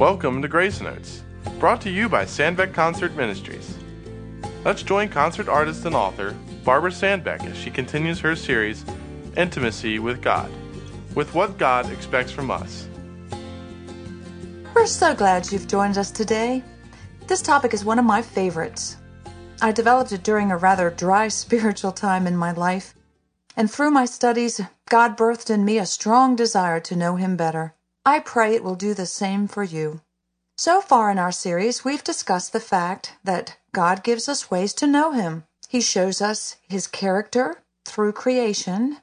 Welcome to Grace Notes, brought to you by Sandbeck Concert Ministries. Let's join concert artist and author Barbara Sandbeck as she continues her series, Intimacy with God, with what God expects from us. We're so glad you've joined us today. This topic is one of my favorites. I developed it during a rather dry spiritual time in my life, and through my studies, God birthed in me a strong desire to know Him better. I pray it will do the same for you. So far in our series, we've discussed the fact that God gives us ways to know Him. He shows us His character through creation,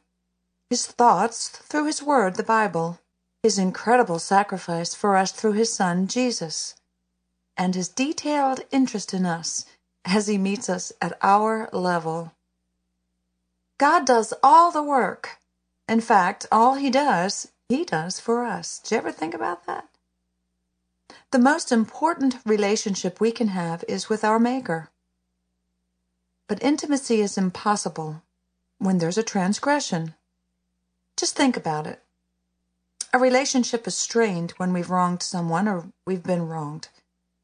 His thoughts through His Word, the Bible, His incredible sacrifice for us through His Son, Jesus, and His detailed interest in us as He meets us at our level. God does all the work. In fact, all He does, He does for us. Did you ever think about that? The most important relationship we can have is with our Maker. But intimacy is impossible when there's a transgression. Just think about it. A relationship is strained when we've wronged someone or we've been wronged.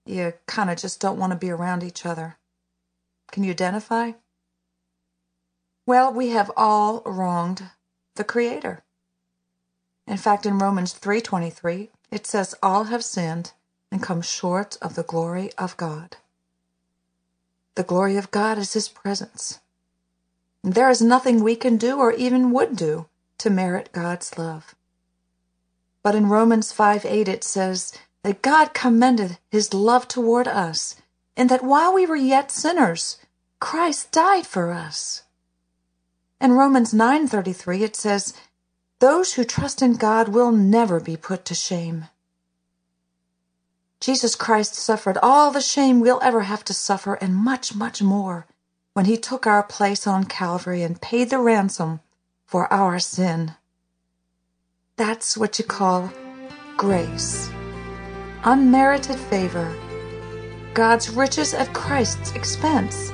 You kind of just don't want to be around each other. Can you identify? Well, we have all wronged the Creator. In fact, in Romans 3:23, it says all have sinned and come short of the glory of God. The glory of God is his presence. There is nothing we can do or even would do to merit God's love. But in Romans 5 8 it says that God commended his love toward us, and that while we were yet sinners, Christ died for us. In Romans 9:33 it says, "Those who trust in God will never be put to shame." Jesus Christ suffered all the shame we'll ever have to suffer and much, much more when he took our place on Calvary and paid the ransom for our sin. That's what you call grace. Unmerited favor. God's riches at Christ's expense.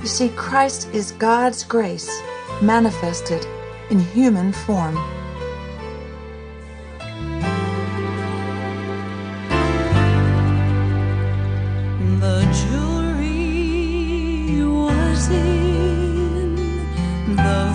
You see, Christ is God's grace manifested in human form. The jury was in, the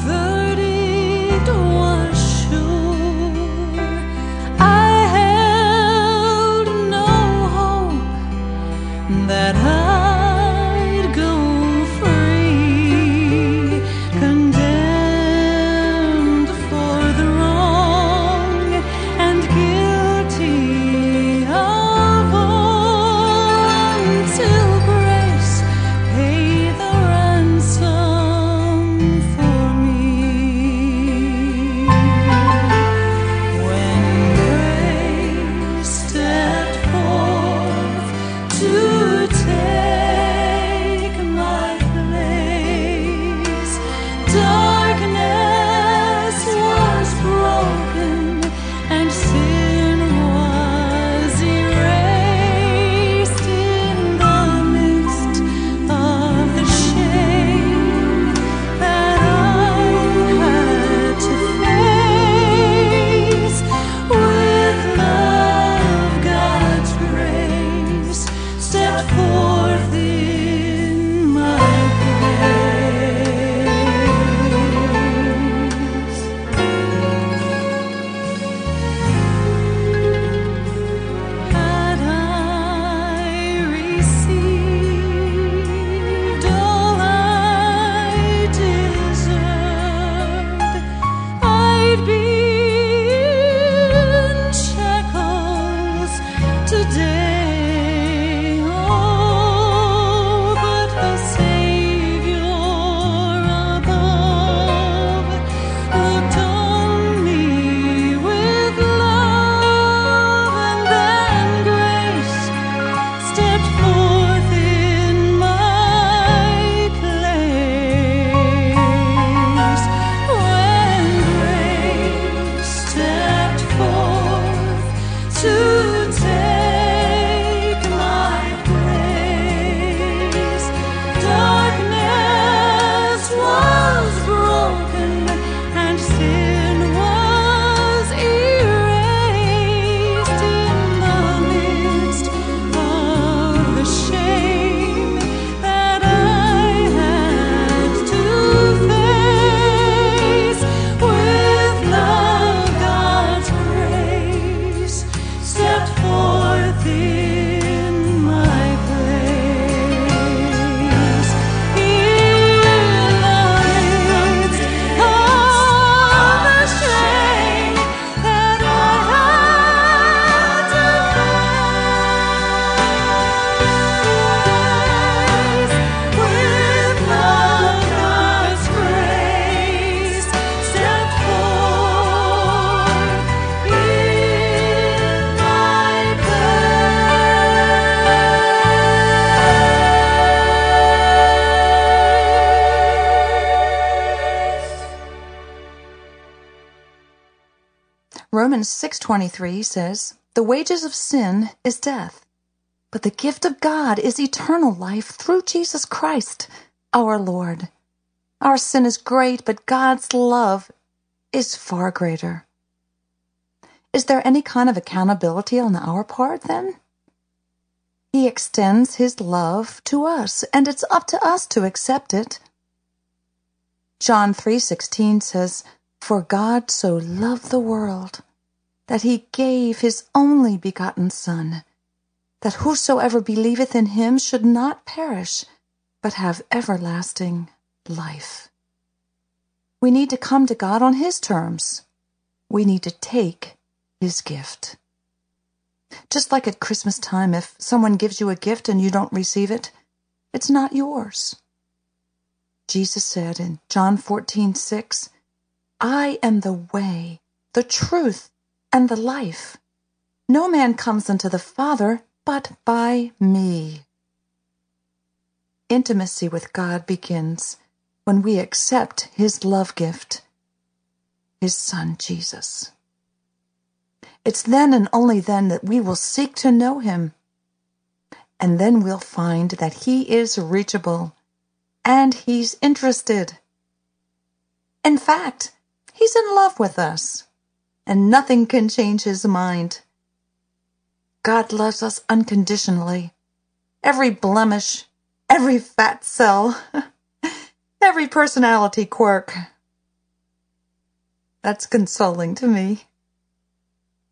Romans 6:23 says, "The wages of sin is death, but the gift of God is eternal life through Jesus Christ, our Lord." Our sin is great, but God's love is far greater. Is there any kind of accountability on our part then? He extends his love to us, and it's up to us to accept it. John 3:16 says, "For God so loved the world that he gave his only begotten son, that whosoever believeth in him should not perish, but have everlasting life." We need to come to God on his terms. We need to take his gift. Just like at Christmas time, if someone gives you a gift and you don't receive it, it's not yours. Jesus said in John 14, 6, I am the way, the truth, and the life. No man comes unto the Father but by me. Intimacy with God begins when we accept His love gift, His Son Jesus. It's then and only then that we will seek to know Him. And then we'll find that He is reachable and He's interested. In fact, He's in love with us, and nothing can change His mind. God loves us unconditionally. Every blemish, every fat cell, every personality quirk. That's consoling to me.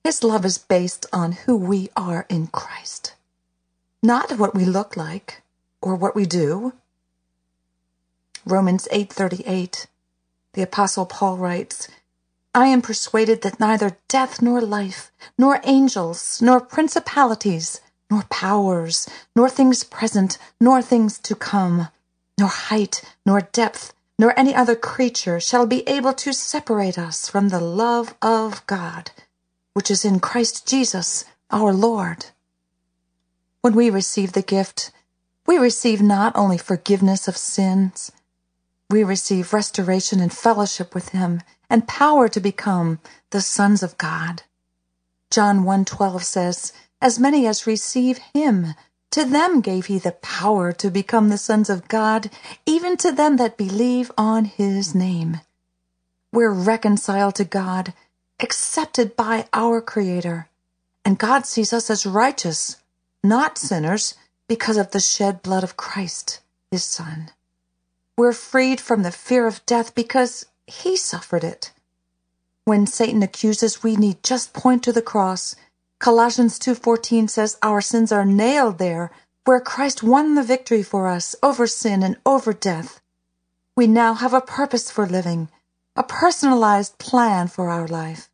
His love is based on who we are in Christ, not what we look like or what we do. Romans 8:38. The apostle Paul writes, I am persuaded that neither death nor life, nor angels, nor principalities, nor powers, nor things present, nor things to come, nor height, nor depth, nor any other creature shall be able to separate us from the love of God, which is in Christ Jesus our Lord. When we receive the gift, we receive not only forgiveness of sins, we receive restoration and fellowship with him and power to become the sons of God. John 1:12 says, "As many as receive him, to them gave he the power to become the sons of God, even to them that believe on his name." We're reconciled to God, accepted by our creator, and God sees us as righteous, not sinners, because of the shed blood of Christ, his son. We're freed from the fear of death because he suffered it. When Satan accuses, we need just point to the cross. Colossians 2:14 says our sins are nailed there where Christ won the victory for us over sin and over death. We now have a purpose for living, a personalized plan for our life.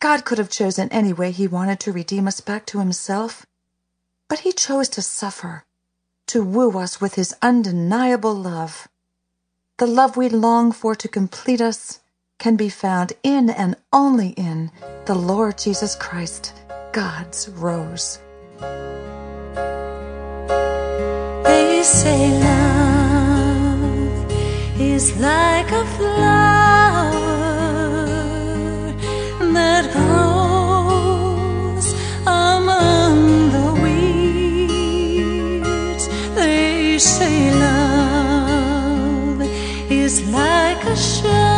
God could have chosen any way he wanted to redeem us back to himself, but he chose to suffer to woo us with his undeniable love. The love we long for to complete us can be found in and only in the Lord Jesus Christ, God's rose. They say love is like a flower that grows is like a shower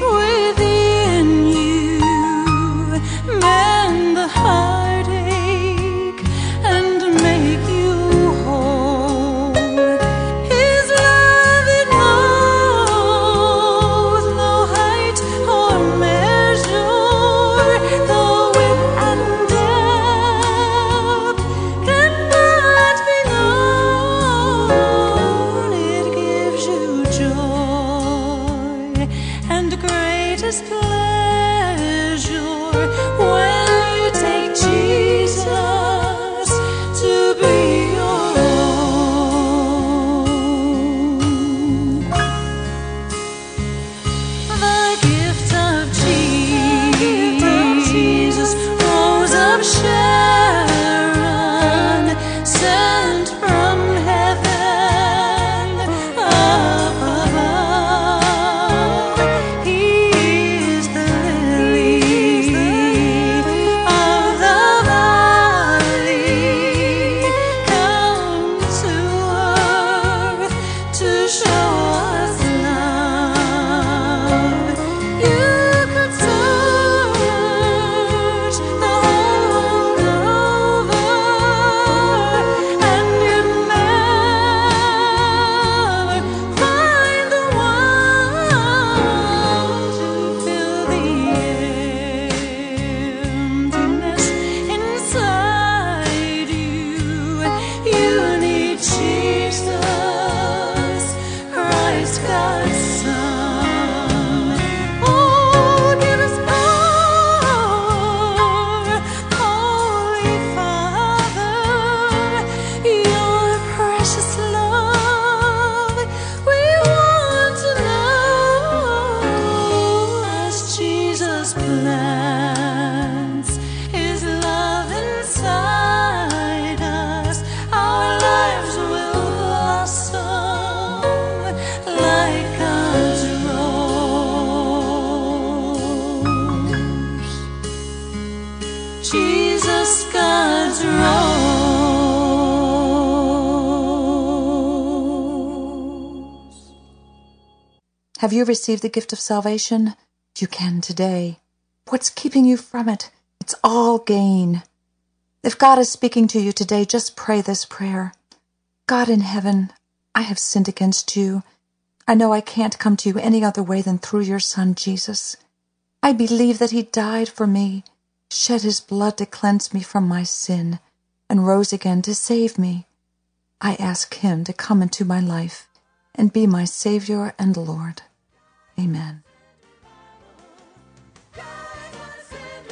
with Have you received the gift of salvation? You can today. What's keeping you from it? It's all gain. If God is speaking to you today, just pray this prayer God in heaven, I have sinned against you. I know I can't come to you any other way than through your Son, Jesus. I believe that he died for me, shed his blood to cleanse me from my sin, and rose again to save me. I ask him to come into my life and be my Savior and Lord. Amen.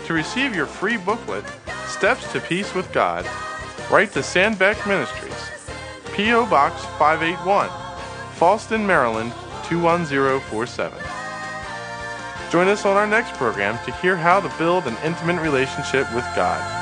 To receive your free booklet, Steps to Peace with God, write to Sandbeck Ministries, P.O. Box 581, Fallston, Maryland 21047. Join us on our next program to hear how to build an intimate relationship with God.